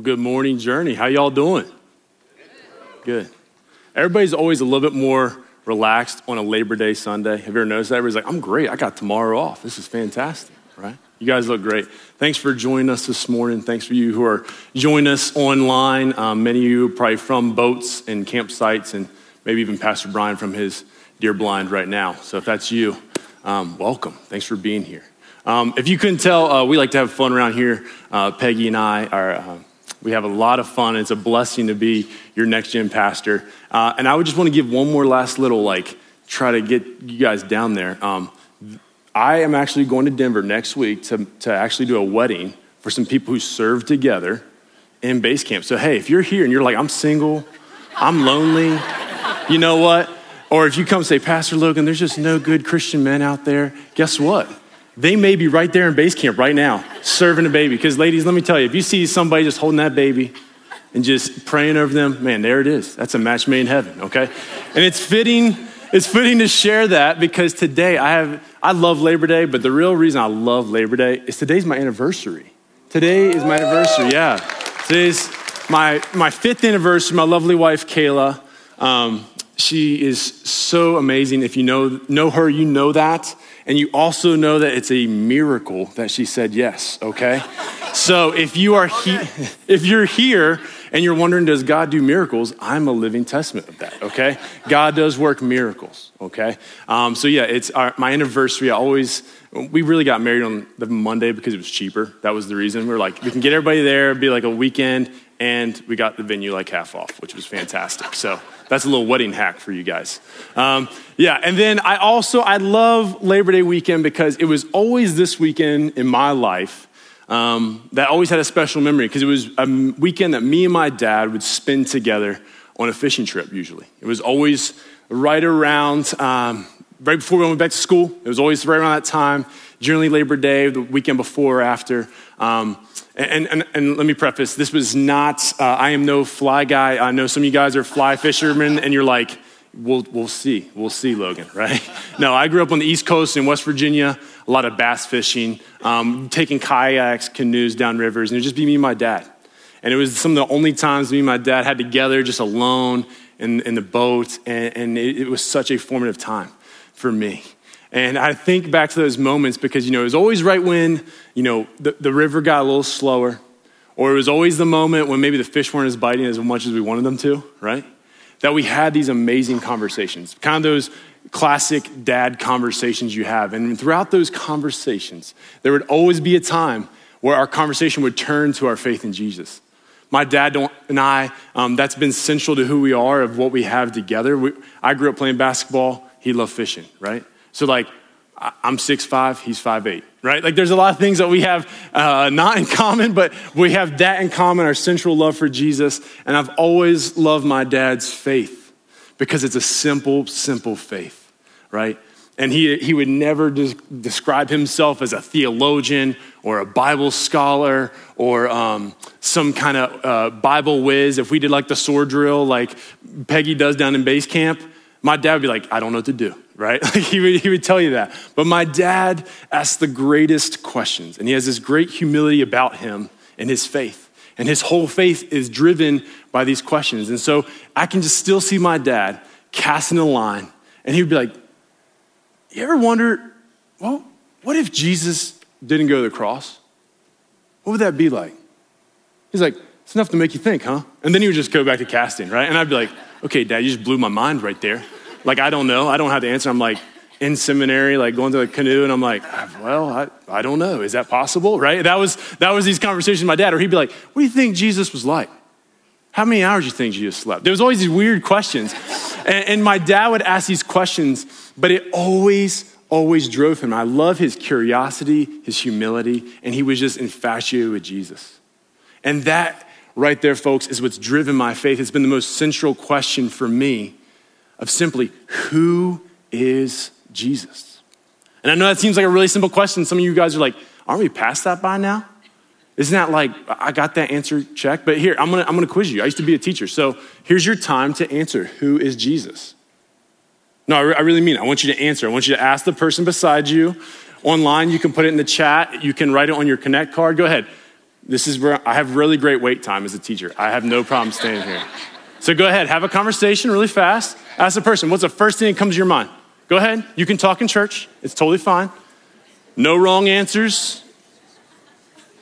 Well, good morning, Journey. How y'all doing? Good. Everybody's always a little bit more relaxed on a Labor Day Sunday. Have you ever noticed that? Everybody's like, I'm great. I got tomorrow off. This is fantastic, right? You guys look great. Thanks for joining us this morning. Thanks for you who are joining us online. Um, many of you are probably from boats and campsites, and maybe even Pastor Brian from his Deer Blind right now. So if that's you, um, welcome. Thanks for being here. Um, if you couldn't tell, uh, we like to have fun around here. Uh, Peggy and I are. Uh, we have a lot of fun. It's a blessing to be your next gen pastor. Uh, and I would just want to give one more last little, like, try to get you guys down there. Um, I am actually going to Denver next week to, to actually do a wedding for some people who serve together in base camp. So, hey, if you're here and you're like, I'm single, I'm lonely, you know what? Or if you come say, Pastor Logan, there's just no good Christian men out there, guess what? They may be right there in base camp right now, serving a baby. Because, ladies, let me tell you, if you see somebody just holding that baby and just praying over them, man, there it is. That's a match made in heaven, okay? And it's fitting, it's fitting to share that because today I have, I love Labor Day, but the real reason I love Labor Day is today's my anniversary. Today is my anniversary, yeah. Today's my, my fifth anniversary, my lovely wife, Kayla. Um, she is so amazing. If you know, know her, you know that. And you also know that it's a miracle that she said yes, okay? so if you are he- if you're here and you're wondering, does God do miracles? I'm a living testament of that, okay? God does work miracles, okay? Um, so yeah, it's our, my anniversary. I always, we really got married on the Monday because it was cheaper. That was the reason. We were like, we can get everybody there, be like a weekend, and we got the venue like half off, which was fantastic. So that's a little wedding hack for you guys. Um, yeah, and then I also, I love Labor Day weekend because it was always this weekend in my life um, that always had a special memory because it was a weekend that me and my dad would spend together on a fishing trip usually. It was always right around, um, right before we went back to school. It was always right around that time, generally Labor Day, the weekend before or after. Um, and, and, and, let me preface this was not, uh, I am no fly guy. I know some of you guys are fly fishermen, and you're like, we'll, we'll see. We'll see, Logan, right? no, I grew up on the East Coast in West Virginia, a lot of bass fishing, um, taking kayaks, canoes down rivers, and it would just be me and my dad. And it was some of the only times me and my dad had together just alone in, in the boat, and, and it, it was such a formative time for me. And I think back to those moments because, you know, it was always right when, you know, the, the river got a little slower, or it was always the moment when maybe the fish weren't as biting as much as we wanted them to, right? That we had these amazing conversations, kind of those classic dad conversations you have. And throughout those conversations, there would always be a time where our conversation would turn to our faith in Jesus. My dad and I, um, that's been central to who we are, of what we have together. We, I grew up playing basketball. He loved fishing, right? So, like, I'm 6'5, he's 5'8, right? Like, there's a lot of things that we have uh, not in common, but we have that in common our central love for Jesus. And I've always loved my dad's faith because it's a simple, simple faith, right? And he, he would never des- describe himself as a theologian or a Bible scholar or um, some kind of uh, Bible whiz. If we did like the sword drill, like Peggy does down in base camp, my dad would be like, I don't know what to do right? He would, he would tell you that. But my dad asks the greatest questions, and he has this great humility about him and his faith. And his whole faith is driven by these questions. And so I can just still see my dad casting a line, and he would be like, You ever wonder, well, what if Jesus didn't go to the cross? What would that be like? He's like, It's enough to make you think, huh? And then he would just go back to casting, right? And I'd be like, Okay, dad, you just blew my mind right there. Like, I don't know. I don't have the answer. I'm like in seminary, like going to the canoe, and I'm like, ah, well, I, I don't know. Is that possible? Right? That was, that was these conversations with my dad, or he'd be like, what do you think Jesus was like? How many hours do you think Jesus slept? There was always these weird questions. And, and my dad would ask these questions, but it always, always drove him. I love his curiosity, his humility, and he was just infatuated with Jesus. And that right there, folks, is what's driven my faith. It's been the most central question for me of simply, who is Jesus? And I know that seems like a really simple question. Some of you guys are like, aren't we past that by now? Isn't that like, I got that answer check? But here, I'm gonna, I'm gonna quiz you. I used to be a teacher. So here's your time to answer who is Jesus? No, I, re- I really mean it. I want you to answer. I want you to ask the person beside you. Online, you can put it in the chat. You can write it on your Connect card. Go ahead. This is where I have really great wait time as a teacher. I have no problem staying here. So go ahead, have a conversation really fast. Ask the person, what's the first thing that comes to your mind? Go ahead. You can talk in church, it's totally fine. No wrong answers.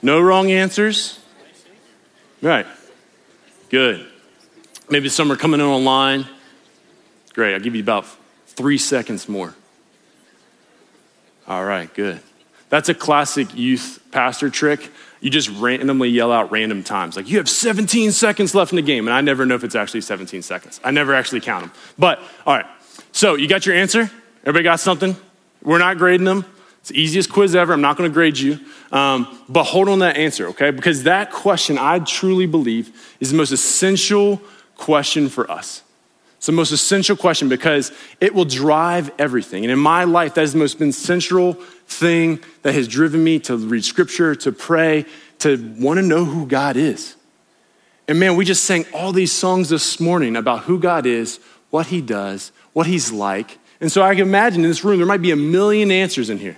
No wrong answers. Right. Good. Maybe some are coming in online. Great. I'll give you about three seconds more. All right, good. That's a classic youth pastor trick. You just randomly yell out random times. Like, you have 17 seconds left in the game. And I never know if it's actually 17 seconds. I never actually count them. But, all right. So, you got your answer? Everybody got something? We're not grading them. It's the easiest quiz ever. I'm not going to grade you. Um, but hold on that answer, okay? Because that question, I truly believe, is the most essential question for us. It's the most essential question because it will drive everything. And in my life, that is the most essential thing that has driven me to read scripture, to pray, to want to know who God is. And man, we just sang all these songs this morning about who God is, what He does, what He's like. And so I can imagine in this room, there might be a million answers in here,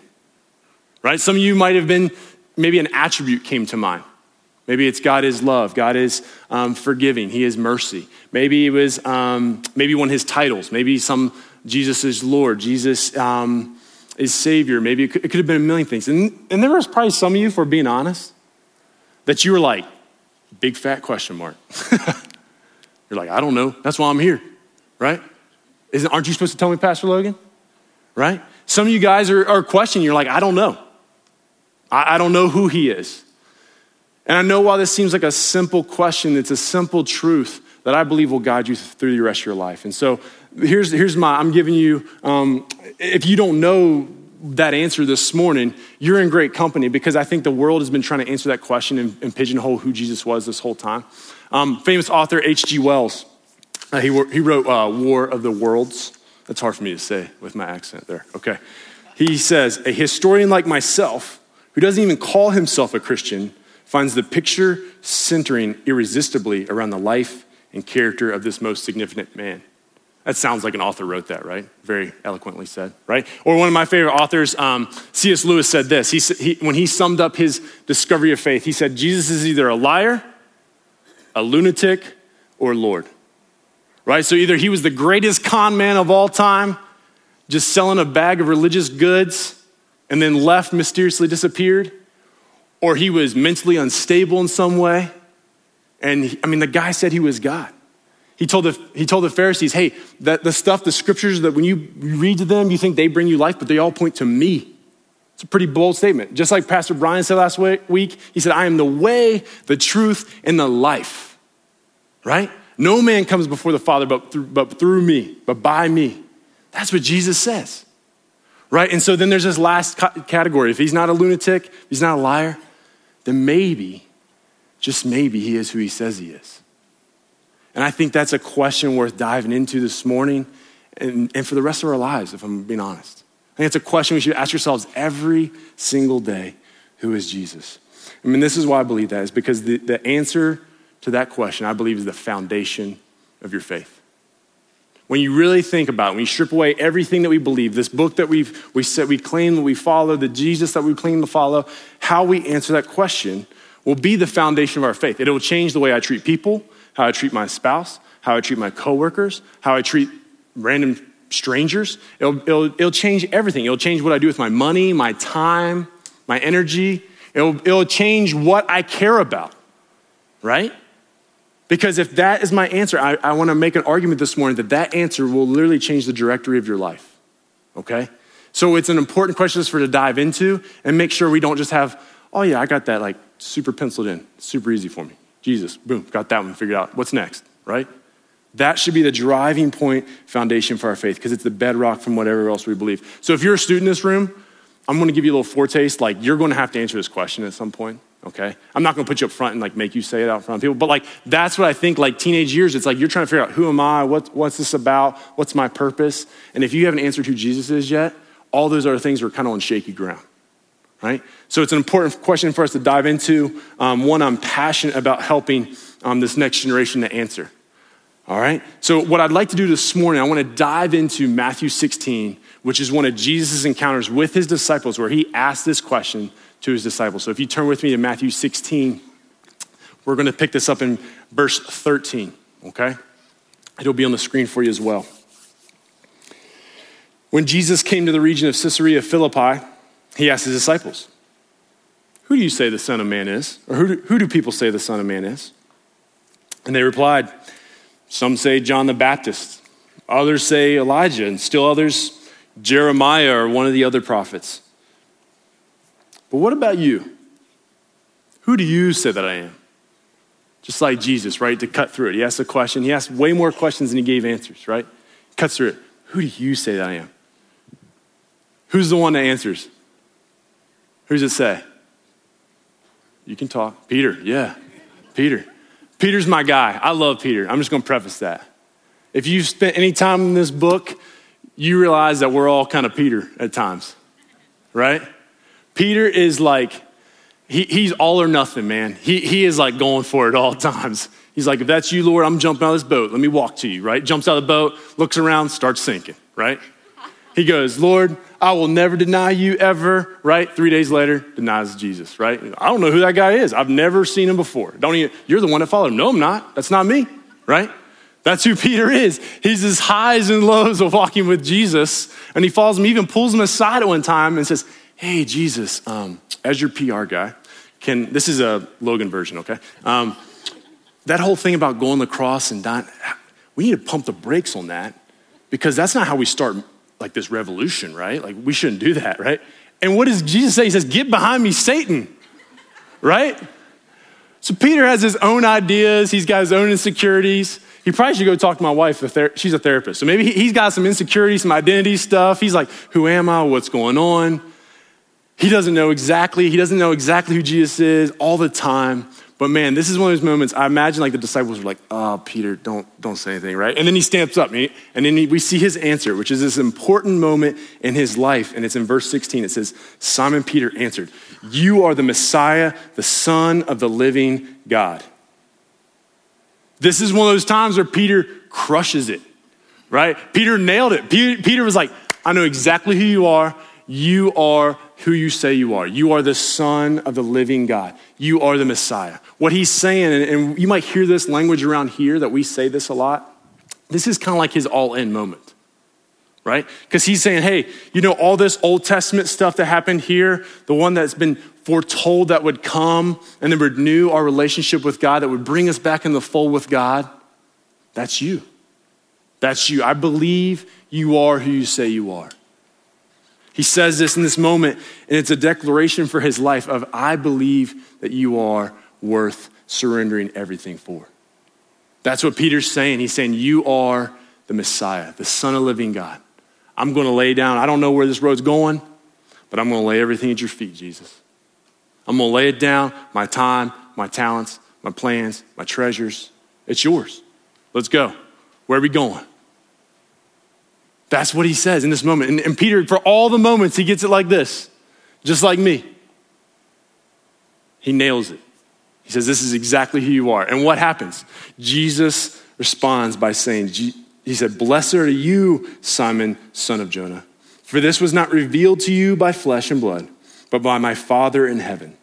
right? Some of you might have been, maybe an attribute came to mind. Maybe it's God is love, God is um, forgiving, He is mercy. Maybe it was um, maybe one of His titles. Maybe some Jesus is Lord, Jesus um, is Savior. Maybe it could, it could, have been a million things. And, and there was probably some of you, for being honest, that you were like, big fat question mark. You're like, I don't know. That's why I'm here, right? Isn't, aren't you supposed to tell me, Pastor Logan? Right? Some of you guys are, are questioning. You're like, I don't know. I, I don't know who He is. And I know while this seems like a simple question, it's a simple truth that I believe will guide you through the rest of your life. And so here's, here's my, I'm giving you, um, if you don't know that answer this morning, you're in great company because I think the world has been trying to answer that question and, and pigeonhole who Jesus was this whole time. Um, famous author H.G. Wells, uh, he, he wrote uh, War of the Worlds. That's hard for me to say with my accent there. Okay. He says, A historian like myself, who doesn't even call himself a Christian, finds the picture centering irresistibly around the life and character of this most significant man. That sounds like an author wrote that, right? Very eloquently said, right? Or one of my favorite authors, um, C.S. Lewis, said this. He, he, when he summed up his discovery of faith, he said, Jesus is either a liar, a lunatic, or Lord. Right? So either he was the greatest con man of all time, just selling a bag of religious goods, and then left, mysteriously disappeared, or he was mentally unstable in some way. And he, I mean, the guy said he was God. He told the, he told the Pharisees, hey, that the stuff, the scriptures that when you read to them, you think they bring you life, but they all point to me. It's a pretty bold statement. Just like Pastor Brian said last week, he said, I am the way, the truth, and the life. Right? No man comes before the Father but through, but through me, but by me. That's what Jesus says. Right? And so then there's this last category. If he's not a lunatic, he's not a liar, then maybe, just maybe, he is who he says he is. And I think that's a question worth diving into this morning and, and for the rest of our lives, if I'm being honest. I think it's a question we should ask ourselves every single day who is Jesus? I mean, this is why I believe that, is because the, the answer to that question, I believe, is the foundation of your faith when you really think about it, when you strip away everything that we believe, this book that we've, we said we claim that we follow, the Jesus that we claim to follow, how we answer that question will be the foundation of our faith. It will change the way I treat people, how I treat my spouse, how I treat my coworkers, how I treat random strangers. It'll, it'll, it'll change everything. It'll change what I do with my money, my time, my energy. It'll, it'll change what I care about, right? Because if that is my answer, I, I want to make an argument this morning that that answer will literally change the directory of your life. Okay? So it's an important question for to dive into and make sure we don't just have, oh yeah, I got that like super penciled in, super easy for me. Jesus, boom, got that one figured out. What's next, right? That should be the driving point foundation for our faith because it's the bedrock from whatever else we believe. So if you're a student in this room, I'm to give you a little foretaste. Like you're to have to answer this question at some point okay? I'm not gonna put you up front and like make you say it out front of people, but like that's what I think like teenage years, it's like you're trying to figure out who am I, what, what's this about, what's my purpose? And if you haven't answered who Jesus is yet, all those other things are kind of on shaky ground, right? So it's an important question for us to dive into. Um, one, I'm passionate about helping um, this next generation to answer. All right? So, what I'd like to do this morning, I want to dive into Matthew 16, which is one of Jesus' encounters with his disciples where he asked this question to his disciples. So if you turn with me to Matthew 16, We're going to pick this up in verse 13, okay? It'll be on the screen for you as well. When Jesus came to the region of Caesarea Philippi, he asked his disciples, Who do you say the Son of Man is? Or who do, who do people say the Son of Man is? And they replied, Some say John the Baptist, others say Elijah, and still others Jeremiah or one of the other prophets. But what about you? Who do you say that I am? Just like Jesus, right? To cut through it. He asked a question. He asked way more questions than he gave answers, right? Cuts through it. Who do you say that I am? Who's the one that answers? Who's it say? You can talk. Peter, yeah. Peter. Peter's my guy. I love Peter. I'm just going to preface that. If you've spent any time in this book, you realize that we're all kind of Peter at times, right? Peter is like, he, he's all or nothing, man. He, he is like going for it all times. He's like, if that's you, Lord, I'm jumping out of this boat. Let me walk to you, right? Jumps out of the boat, looks around, starts sinking, right? He goes, Lord, I will never deny you ever, right? Three days later, denies Jesus, right? I don't know who that guy is. I've never seen him before. Don't even, you're the one that followed him. No, I'm not. That's not me, right? That's who Peter is. He's his highs and lows of walking with Jesus. And he follows him, even pulls him aside at one time and says, Hey, Jesus, um, as your PR guy, can, this is a Logan version, okay? Um, that whole thing about going the cross and dying, we need to pump the brakes on that because that's not how we start like this revolution, right? Like we shouldn't do that, right? And what does Jesus say? He says, Get behind me, Satan, right? So Peter has his own ideas, he's got his own insecurities. He probably should go talk to my wife. She's a therapist. So maybe he's got some insecurities, some identity stuff. He's like, Who am I? What's going on? He doesn't know exactly. He doesn't know exactly who Jesus is all the time. But man, this is one of those moments. I imagine like the disciples were like, "Oh, Peter, don't don't say anything, right?" And then he stamps up, and, then he, we see his answer, which is this important moment in his life, and it's in verse 16. It says, "Simon Peter answered, You are the Messiah, the Son of the living God." This is one of those times where Peter crushes it, right? Peter nailed it. Peter was like, "I know exactly who you are. You are who you say you are. You are the Son of the living God. You are the Messiah. What he's saying, and you might hear this language around here that we say this a lot, this is kind of like his all in moment, right? Because he's saying, hey, you know, all this Old Testament stuff that happened here, the one that's been foretold that would come and then renew our relationship with God, that would bring us back in the fold with God, that's you. That's you. I believe you are who you say you are. He says this in this moment, and it's a declaration for his life of, I believe that you are worth surrendering everything for. That's what Peter's saying. He's saying, You are the Messiah, the Son of living God. I'm going to lay down. I don't know where this road's going, but I'm going to lay everything at your feet, Jesus. I'm going to lay it down my time, my talents, my plans, my treasures. It's yours. Let's go. Where are we going? That's what he says in this moment. And, and, Peter, for all the moments, he gets it like this, just like me. He nails it. He says, This is exactly who you are. And what happens? Jesus responds by saying, He said, Blessed are you, Simon, son of Jonah. For this was not revealed to you by flesh and blood, but by my Father in heaven.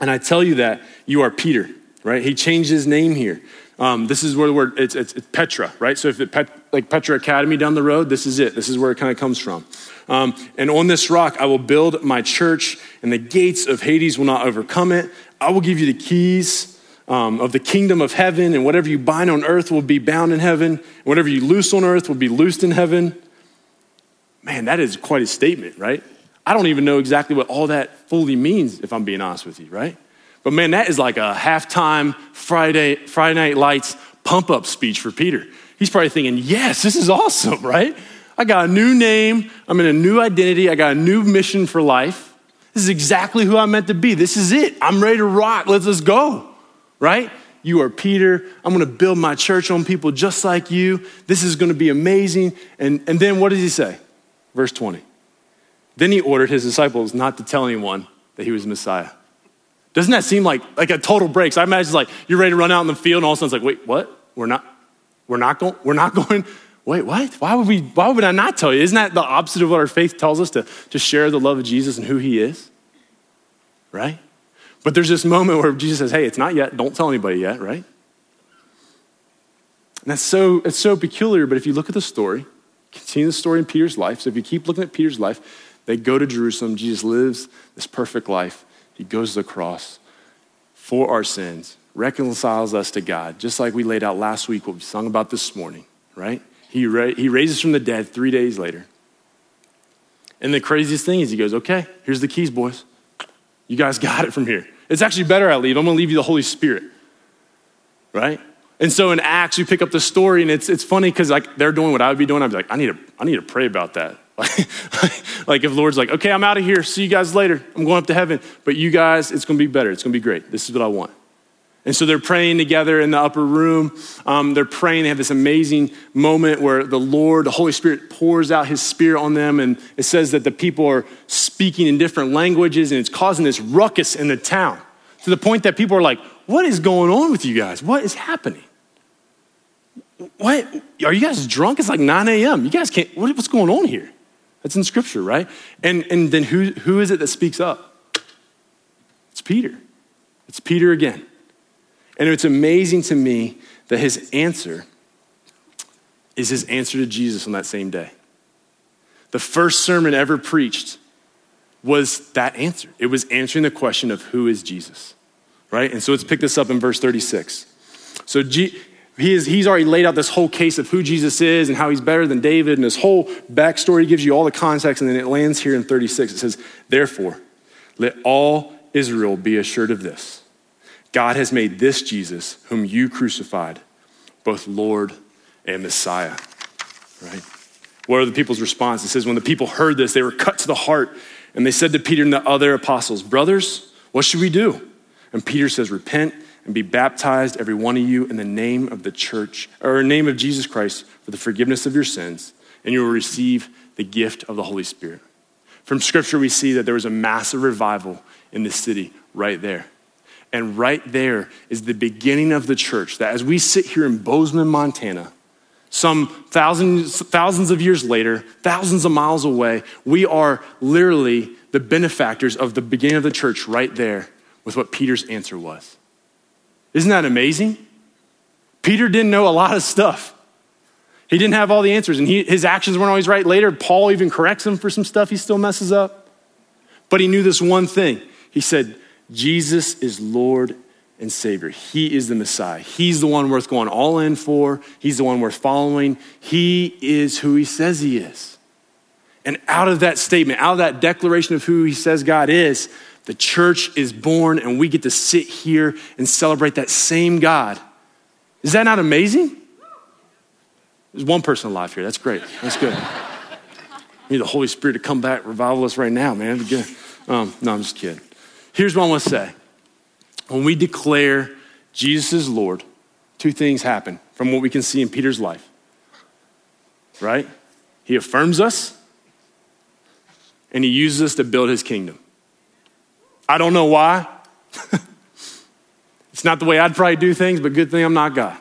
And I tell you that you are Peter, right? He changed his name here. Um, this is where the word, it's, it's, it's Petra, right? So if it, like Petra Academy down the road, this is it. This is where it kind of comes from. Um, and on this rock, I will build my church, and the gates of Hades will not overcome it. I will give you the keys um, of the kingdom of heaven, and whatever you bind on earth will be bound in heaven, and whatever you loose on earth will be loosed in heaven. Man, that is quite a statement, right? I don't even know exactly what all that fully means, if I'm being honest with you, right? But man, that is like a halftime Friday, Friday Night Lights pump up speech for Peter. He's probably thinking, yes, this is awesome, right? I got a new name. I'm in a new identity. I got a new mission for life. This is exactly who I'm meant to be. This is it. I'm ready to rock. Let's, let's go, right? You are Peter. I'm going to build my church on people just like you. This is going to be amazing. And, and then what does he say? Verse 20. Then he ordered his disciples not to tell anyone that he was Messiah. Doesn't that seem like, like a total break? So I imagine it's like you're ready to run out in the field and all of a sudden it's like, wait, what? We're not, we're not going, we're not going, wait, what? Why would we, why would I not tell you? Isn't that the opposite of what our faith tells us to, to share the love of Jesus and who he is? Right? But there's this moment where Jesus says, Hey, it's not yet. Don't tell anybody yet, right? And that's so, it's so peculiar. But if you look at the story, continue the story in Peter's life. So if you keep looking at Peter's life, they go to Jerusalem. Jesus lives this perfect life. He goes to the cross for our sins, reconciles us to God, just like we laid out last week, what we sung about this morning, right? He, ra- he raises from the dead three days later. And the craziest thing is, he goes, Okay, here's the keys, boys. You guys got it from here. It's actually better I leave. I'm going to leave you the Holy Spirit, right? And so in Acts, we pick up the story, and it's, it's funny because like they're doing what I would be doing. I'd be like, I need to, I need to pray about that. like if Lord's like, okay, I'm out of here. See you guys later. I'm going up to heaven. But you guys, it's going to be better. It's going to be great. This is what I want. And so they're praying together in the upper room. Um, they're praying. They have this amazing moment where the Lord, the Holy Spirit, pours out His Spirit on them. And it says that the people are speaking in different languages, and it's causing this ruckus in the town to the point that people are like, What is going on with you guys? What is happening? What? Are you guys drunk? It's like 9 a.m. You guys can't, what's going on here? That's in scripture, right? And, and then who, who is it that speaks up? It's Peter. It's Peter again. And it's amazing to me that his answer is his answer to Jesus on that same day. The first sermon ever preached was that answer. It was answering the question of who is Jesus, right? And so let's pick this up in verse 36. So G- he is, he's already laid out this whole case of who Jesus is and how he's better than David, and his whole backstory gives you all the context, and then it lands here in 36. It says, Therefore, let all Israel be assured of this God has made this Jesus, whom you crucified, both Lord and Messiah. Right? What are the people's response? It says, When the people heard this, they were cut to the heart, and they said to Peter and the other apostles, Brothers, what should we do? And Peter says, Repent and be baptized, every one of you, in the name of the church, or in the name of Jesus Christ, for the forgiveness of your sins, and you will receive the gift of the Holy Spirit. From scripture, we see that there was a massive revival in the city right there. And right there is the beginning of the church. That as we sit here in Bozeman, Montana, some thousands, thousands of years later, thousands of miles away, we are literally the benefactors of the beginning of the church right there with what Peter's answer was. Isn't that amazing? Peter didn't know a lot of stuff. He didn't have all the answers, and he, his actions weren't always right. Later, Paul even corrects him for some stuff he still messes up. But he knew this one thing. He said, Jesus is Lord and Savior. He is the Messiah. He's the one worth going all in for. He's the one worth following. He is who he says he is. And out of that statement, out of that declaration of who he says God is, the church is born and we get to sit here and celebrate that same God. Is that not amazing? There's one person alive here. That's great. That's good. We need the Holy Spirit to come back, revival us right now, man. Um, no, I'm just kidding. Here's what I want to say. When we declare Jesus is Lord, two things happen from what we can see in Peter's life. Right? He affirms us and he uses us to build his kingdom. I don't know why. it's not the way I'd probably do things, but good thing I'm not God,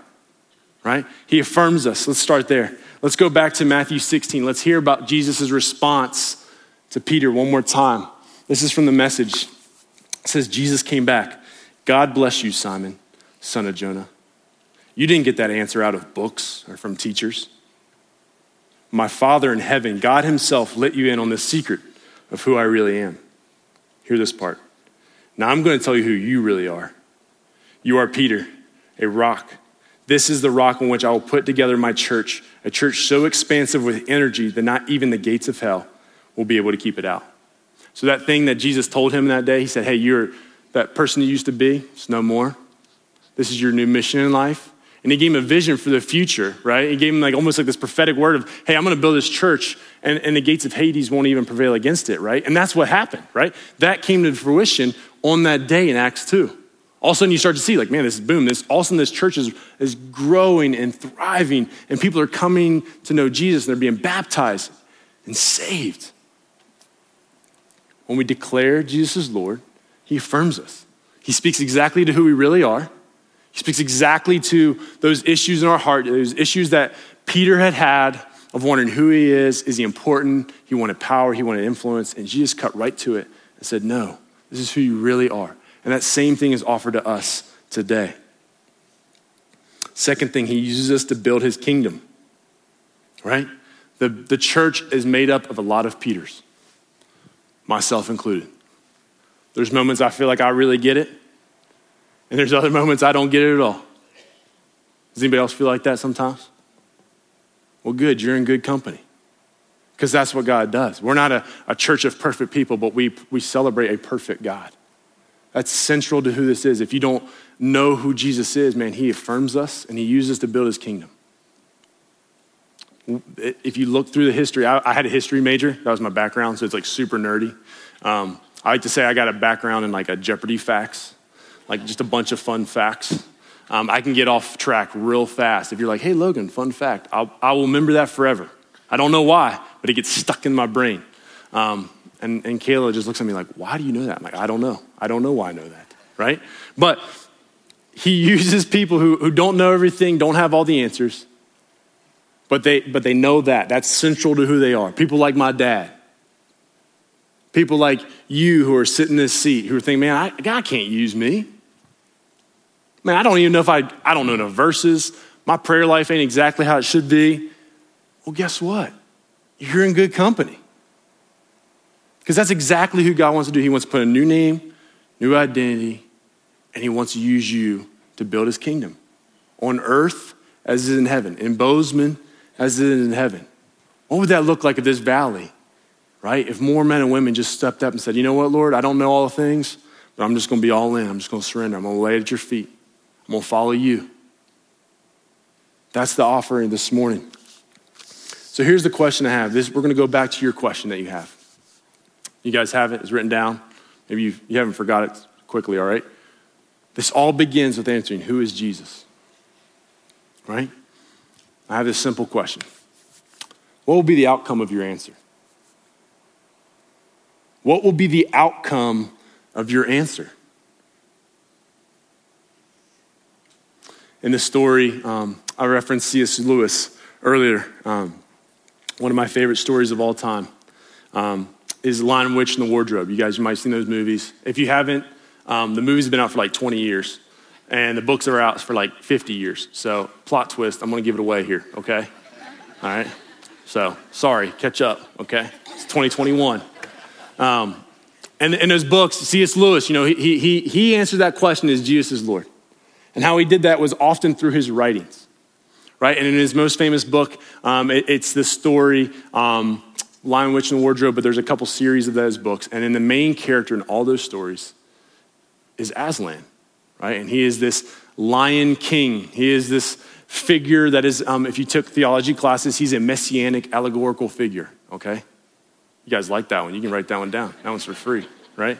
right? He affirms us. Let's start there. Let's go back to Matthew 16. Let's hear about Jesus' response to Peter one more time. This is from the message. It says, Jesus came back. God bless you, Simon, son of Jonah. You didn't get that answer out of books or from teachers. My Father in heaven, God Himself, let you in on the secret of who I really am. Hear this part. Now I'm going to tell you who you really are. You are Peter, a rock. This is the rock on which I will put together my church, a church so expansive with energy that not even the gates of hell will be able to keep it out. So, that thing that Jesus told him that day, he said, Hey, you're that person you used to be, it's no more. This is your new mission in life. And he gave him a vision for the future, right? He gave him like almost like this prophetic word of, hey, I'm gonna build this church and, and the gates of Hades won't even prevail against it, right? And that's what happened, right? That came to fruition on that day in Acts 2. All of a sudden you start to see, like, man, this is boom. This all of a sudden this church is, is growing and thriving, and people are coming to know Jesus and they're being baptized and saved. When we declare Jesus is Lord, he affirms us. He speaks exactly to who we really are. He speaks exactly to those issues in our heart, those issues that Peter had had of wondering who he is. Is he important? He wanted power, he wanted influence. And Jesus cut right to it and said, No, this is who you really are. And that same thing is offered to us today. Second thing, he uses us to build his kingdom, right? The, the church is made up of a lot of Peters, myself included. There's moments I feel like I really get it, and there's other moments I don't get it at all. Does anybody else feel like that sometimes? Well, good, you're in good company. Because that's what God does. We're not a, a church of perfect people, but we, we celebrate a perfect God. That's central to who this is. If you don't know who Jesus is, man, he affirms us and he uses to build his kingdom. If you look through the history, I, I had a history major. That was my background, so it's like super nerdy. Um, I like to say I got a background in like a Jeopardy facts, like just a bunch of fun facts. Um, I can get off track real fast. If you're like, hey, Logan, fun fact, I'll, I will remember that forever. I don't know why, but it gets stuck in my brain. Um, and, and Kayla just looks at me like, why do you know that? I'm like, I don't know. I don't know why I know that, right? But he uses people who, who don't know everything, don't have all the answers, but they, but they know that. That's central to who they are. People like my dad. People like you who are sitting in this seat who are thinking, man, I, God can't use me. Man, I don't even know if I, I don't know the verses. My prayer life ain't exactly how it should be. Well, guess what? You're in good company. Because that's exactly who God wants to do. He wants to put a new name, new identity, and He wants to use you to build His kingdom on earth as is in heaven, in Bozeman as it is in heaven. What would that look like if this valley, right? If more men and women just stepped up and said, you know what, Lord, I don't know all the things, but I'm just going to be all in. I'm just going to surrender. I'm going to lay at your feet. I'm going to follow you. That's the offering this morning. So here's the question I have. This, we're going to go back to your question that you have. You guys have it? It's written down. Maybe you, you haven't forgot it quickly, all right? This all begins with answering who is Jesus? Right? I have this simple question What will be the outcome of your answer? What will be the outcome of your answer? In the story, um, I referenced C.S. Lewis earlier. Um, one of my favorite stories of all time. Um, is Lion Witch in the Wardrobe. You guys you might have seen those movies. If you haven't, um, the movies been out for like 20 years, and the books are out for like 50 years. So, plot twist, I'm to give it away here, okay? All right? So, sorry, catch up, okay? It's 2021. Um, and in those books, C.S. Lewis, you know, he, he, he answered that question is Jesus is Lord. And how he did that was often through his writings, right? And in his most famous book, um, it, it's the story um, Lion, Witch, and the Wardrobe, but there's a couple series of those books. And then the main character in all those stories is Aslan, right? And he is this lion king. He is this figure that is, um, if you took theology classes, he's a messianic allegorical figure, okay? You guys like that one. You can write that one down. That one's for free, right?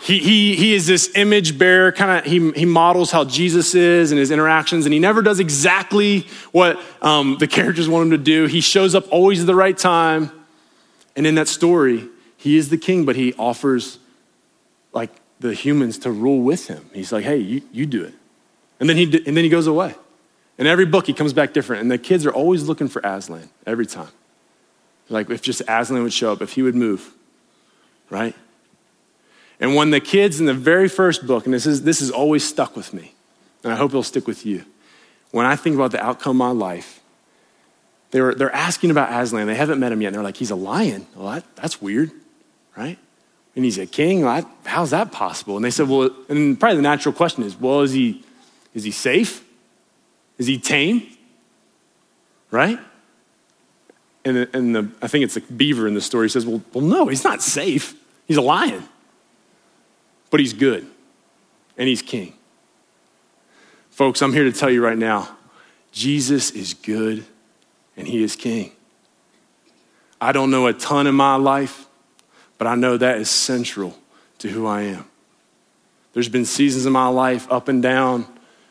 He, he, he is this image bearer, kind of, he, he models how Jesus is and his interactions, and he never does exactly what um, the characters want him to do. He shows up always at the right time. And in that story, he is the king, but he offers like the humans to rule with him. He's like, hey, you, you do it. And then, he, and then he goes away. In every book, he comes back different. And the kids are always looking for Aslan every time. Like if just Aslan would show up, if he would move, right? And when the kids in the very first book, and this is this is always stuck with me, and I hope it'll stick with you. When I think about the outcome of my life, they were, they're asking about Aslan. They haven't met him yet. And they're like, he's a lion. Well, that, that's weird, right? And he's a king. How's that possible? And they said, well, and probably the natural question is, well, is he, is he safe? Is he tame? Right? And, the, and the, I think it's the beaver in the story says, well, well, no, he's not safe. He's a lion but he's good and he's king. Folks, I'm here to tell you right now Jesus is good and he is king. I don't know a ton in my life, but I know that is central to who I am. There's been seasons in my life up and down. I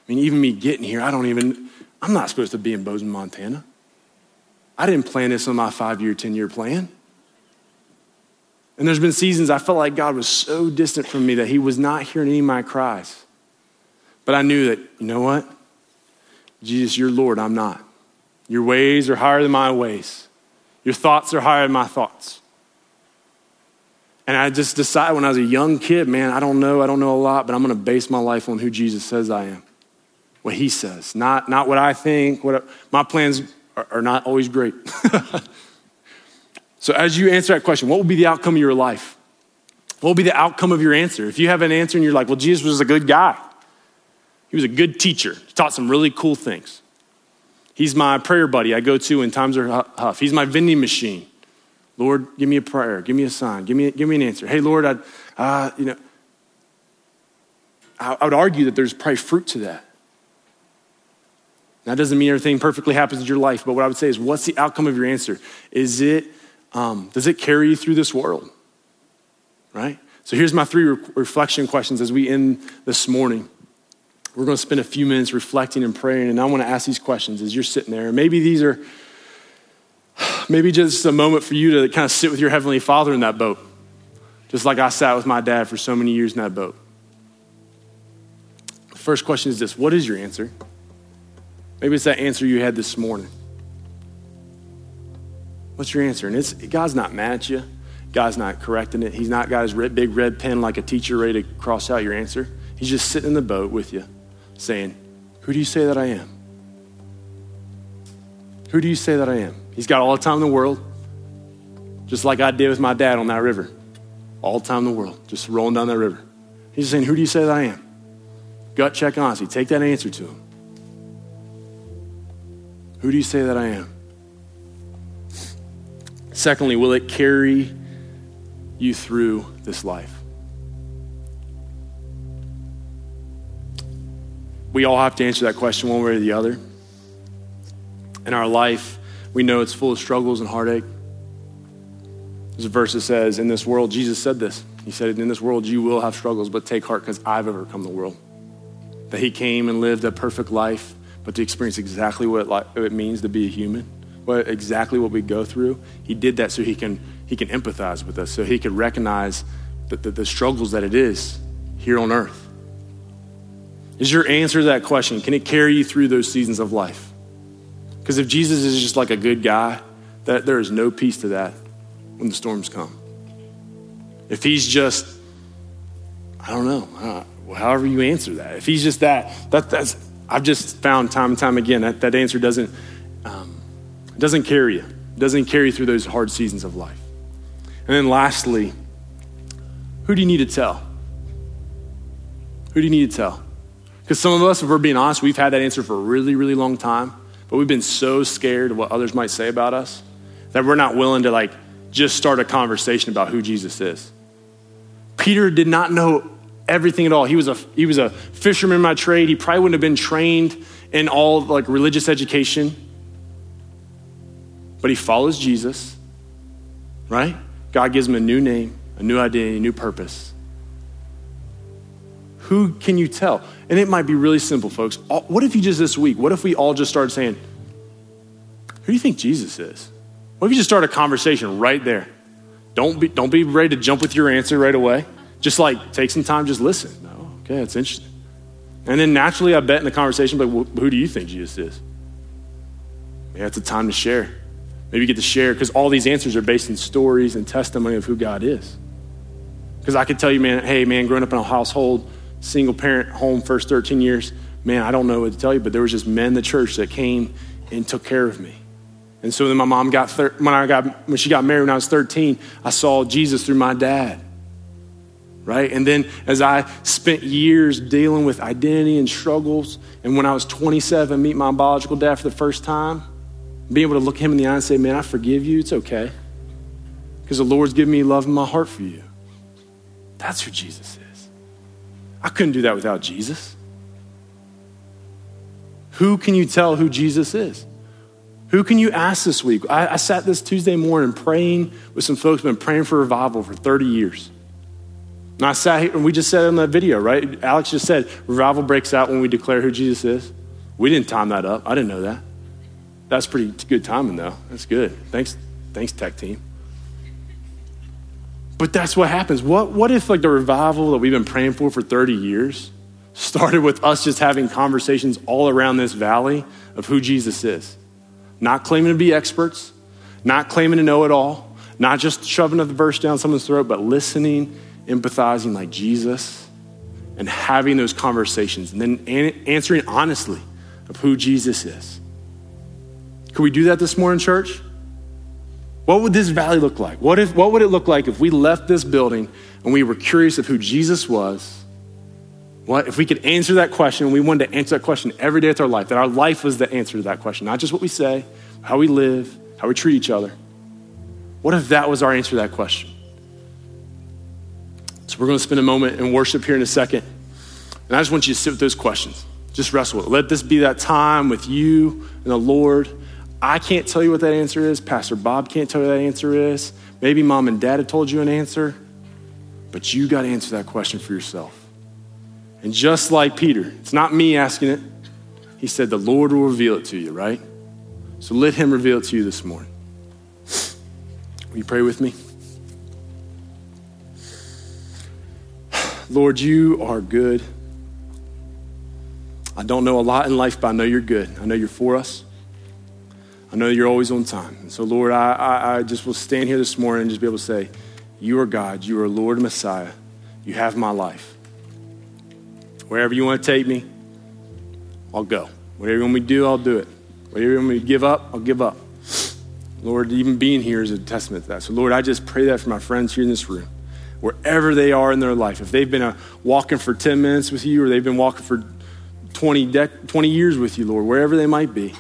mean, even me getting here, I don't even, I'm not supposed to be in Bozeman, Montana. I didn't plan this on my five year, 10 year plan. And there's been seasons I felt like God was so distant from me that He was not hearing any of my cries. But I knew that, you know what? Jesus, you're Lord, I'm not. Your ways are higher than my ways, your thoughts are higher than my thoughts. And I just decided when I was a young kid, man, I don't know, I don't know a lot, but I'm going to base my life on who Jesus says I am, what he says, not, not what I think. What my plans are, are not always great. so as you answer that question, what will be the outcome of your life? What will be the outcome of your answer? If you have an answer and you're like, well, Jesus was a good guy, he was a good teacher, he taught some really cool things. He's my prayer buddy I go to when times are tough. He's my vending machine. Lord, give me a prayer, give me a sign, give me, give me an answer. Hey, Lord, I, uh, you know, I, I would argue that there's probably fruit to that. That doesn't mean everything perfectly happens in your life, but what I would say is, what's the outcome of your answer? Is it, um, does it carry you through this world? Right? So here's my three re- reflection questions as we end this morning. We're going to spend a few minutes reflecting and praying, and I want to ask these questions as you're sitting there. Maybe these are maybe just a moment for you to kind of sit with your Heavenly Father in that boat, just like I sat with my dad for so many years in that boat. The first question is this What is your answer? Maybe it's that answer you had this morning. What's your answer? And it's God's not mad at you. God's not correcting it. He's not got his red, big red pen like a teacher ready to cross out your answer. He's just sitting in the boat with you saying, Who do you say that I am? Who do you say that I am? He's got all the time in the world, just like I did with my dad on that river. All the time in the world, just rolling down that river. He's saying, Who do you say that I am? Gut check honesty. Take that answer to him. Who do you say that I am? Secondly, will it carry you through this life? We all have to answer that question one way or the other. In our life, we know it's full of struggles and heartache. A verse that says, In this world, Jesus said this. He said, In this world, you will have struggles, but take heart because I've overcome the world. That He came and lived a perfect life, but to experience exactly what it means to be a human, what, exactly what we go through. He did that so He can, he can empathize with us, so He could recognize the, the, the struggles that it is here on earth. Is your answer to that question, can it carry you through those seasons of life? Because if Jesus is just like a good guy, that there is no peace to that when the storms come. If he's just, I don't know, however you answer that. If he's just that, that that's, I've just found time and time again that that answer doesn't, um, doesn't carry you, doesn't carry you through those hard seasons of life. And then lastly, who do you need to tell? Who do you need to tell? Because some of us, if we're being honest, we've had that answer for a really, really long time, but we've been so scared of what others might say about us that we're not willing to like just start a conversation about who Jesus is. Peter did not know everything at all. He was a, he was a fisherman by trade. He probably wouldn't have been trained in all like religious education. But he follows Jesus, right? God gives him a new name, a new identity, a new purpose. Who can you tell? And it might be really simple, folks. What if you just this week, what if we all just started saying, Who do you think Jesus is? What if you just start a conversation right there? Don't be, don't be ready to jump with your answer right away. Just like take some time, just listen. No, okay, that's interesting. And then naturally, I bet in the conversation, but who do you think Jesus is? Yeah, it's a time to share. Maybe you get to share because all these answers are based in stories and testimony of who God is. Because I could tell you, man, hey, man, growing up in a household single parent home first 13 years, man, I don't know what to tell you, but there was just men in the church that came and took care of me. And so then my mom got, thir- when, I got, when she got married when I was 13, I saw Jesus through my dad. Right? And then as I spent years dealing with identity and struggles, and when I was 27, meet my biological dad for the first time, being able to look him in the eye and say, Man, I forgive you, it's okay. Because the Lord's given me love in my heart for you. That's who Jesus is. I couldn't do that without Jesus. Who can you tell who Jesus is? Who can you ask this week? I, I sat this Tuesday morning praying with some folks been praying for revival for 30 years. And I sat here, and we just said in that video, right? Alex just said, revival breaks out when we declare who Jesus is. We didn't time that up. I didn't know that. That's pretty good timing, though. That's good. Thanks, thanks, tech team. But that's what happens. What, what if, like, the revival that we've been praying for for 30 years started with us just having conversations all around this valley of who Jesus is? Not claiming to be experts, not claiming to know it all, Not just shoving a verse down someone's throat, but listening, empathizing like Jesus, and having those conversations, and then answering honestly of who Jesus is. Could we do that this morning, church? What would this valley look like? What, if, what would it look like if we left this building and we were curious of who Jesus was? What if we could answer that question we wanted to answer that question every day of our life, that our life was the answer to that question, not just what we say, how we live, how we treat each other. What if that was our answer to that question? So we're going to spend a moment in worship here in a second. And I just want you to sit with those questions. Just wrestle with it. Let this be that time with you and the Lord. I can't tell you what that answer is. Pastor Bob can't tell you that answer is. Maybe mom and dad have told you an answer, but you got to answer that question for yourself. And just like Peter, it's not me asking it. He said, The Lord will reveal it to you, right? So let him reveal it to you this morning. Will you pray with me? Lord, you are good. I don't know a lot in life, but I know you're good. I know you're for us. I know you're always on time. And so, Lord, I, I, I just will stand here this morning and just be able to say, You are God. You are Lord and Messiah. You have my life. Wherever you want to take me, I'll go. Whatever you want me to do, I'll do it. Whatever you want me to give up, I'll give up. Lord, even being here is a testament to that. So, Lord, I just pray that for my friends here in this room, wherever they are in their life. If they've been uh, walking for 10 minutes with you or they've been walking for 20, dec- 20 years with you, Lord, wherever they might be,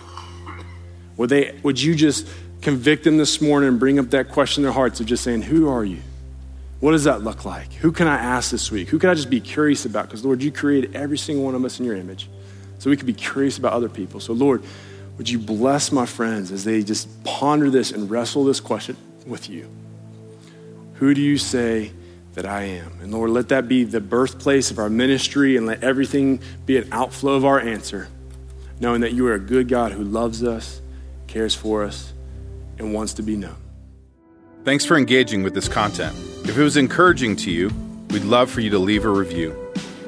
would, they, would you just convict them this morning and bring up that question in their hearts of just saying, Who are you? What does that look like? Who can I ask this week? Who can I just be curious about? Because, Lord, you created every single one of us in your image. So we could be curious about other people. So, Lord, would you bless my friends as they just ponder this and wrestle this question with you? Who do you say that I am? And Lord, let that be the birthplace of our ministry and let everything be an outflow of our answer, knowing that you are a good God who loves us, cares for us, and wants to be known. Thanks for engaging with this content. If it was encouraging to you, we'd love for you to leave a review.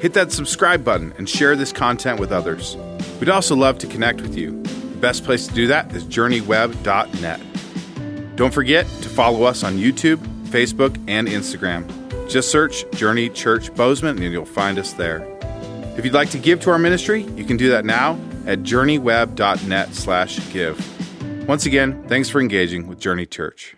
Hit that subscribe button and share this content with others. We'd also love to connect with you. The best place to do that is journeyweb.net. Don't forget to follow us on YouTube, Facebook, and Instagram. Just search Journey Church Bozeman and you'll find us there. If you'd like to give to our ministry, you can do that now at journeyweb.net slash give. Once again, thanks for engaging with Journey Church.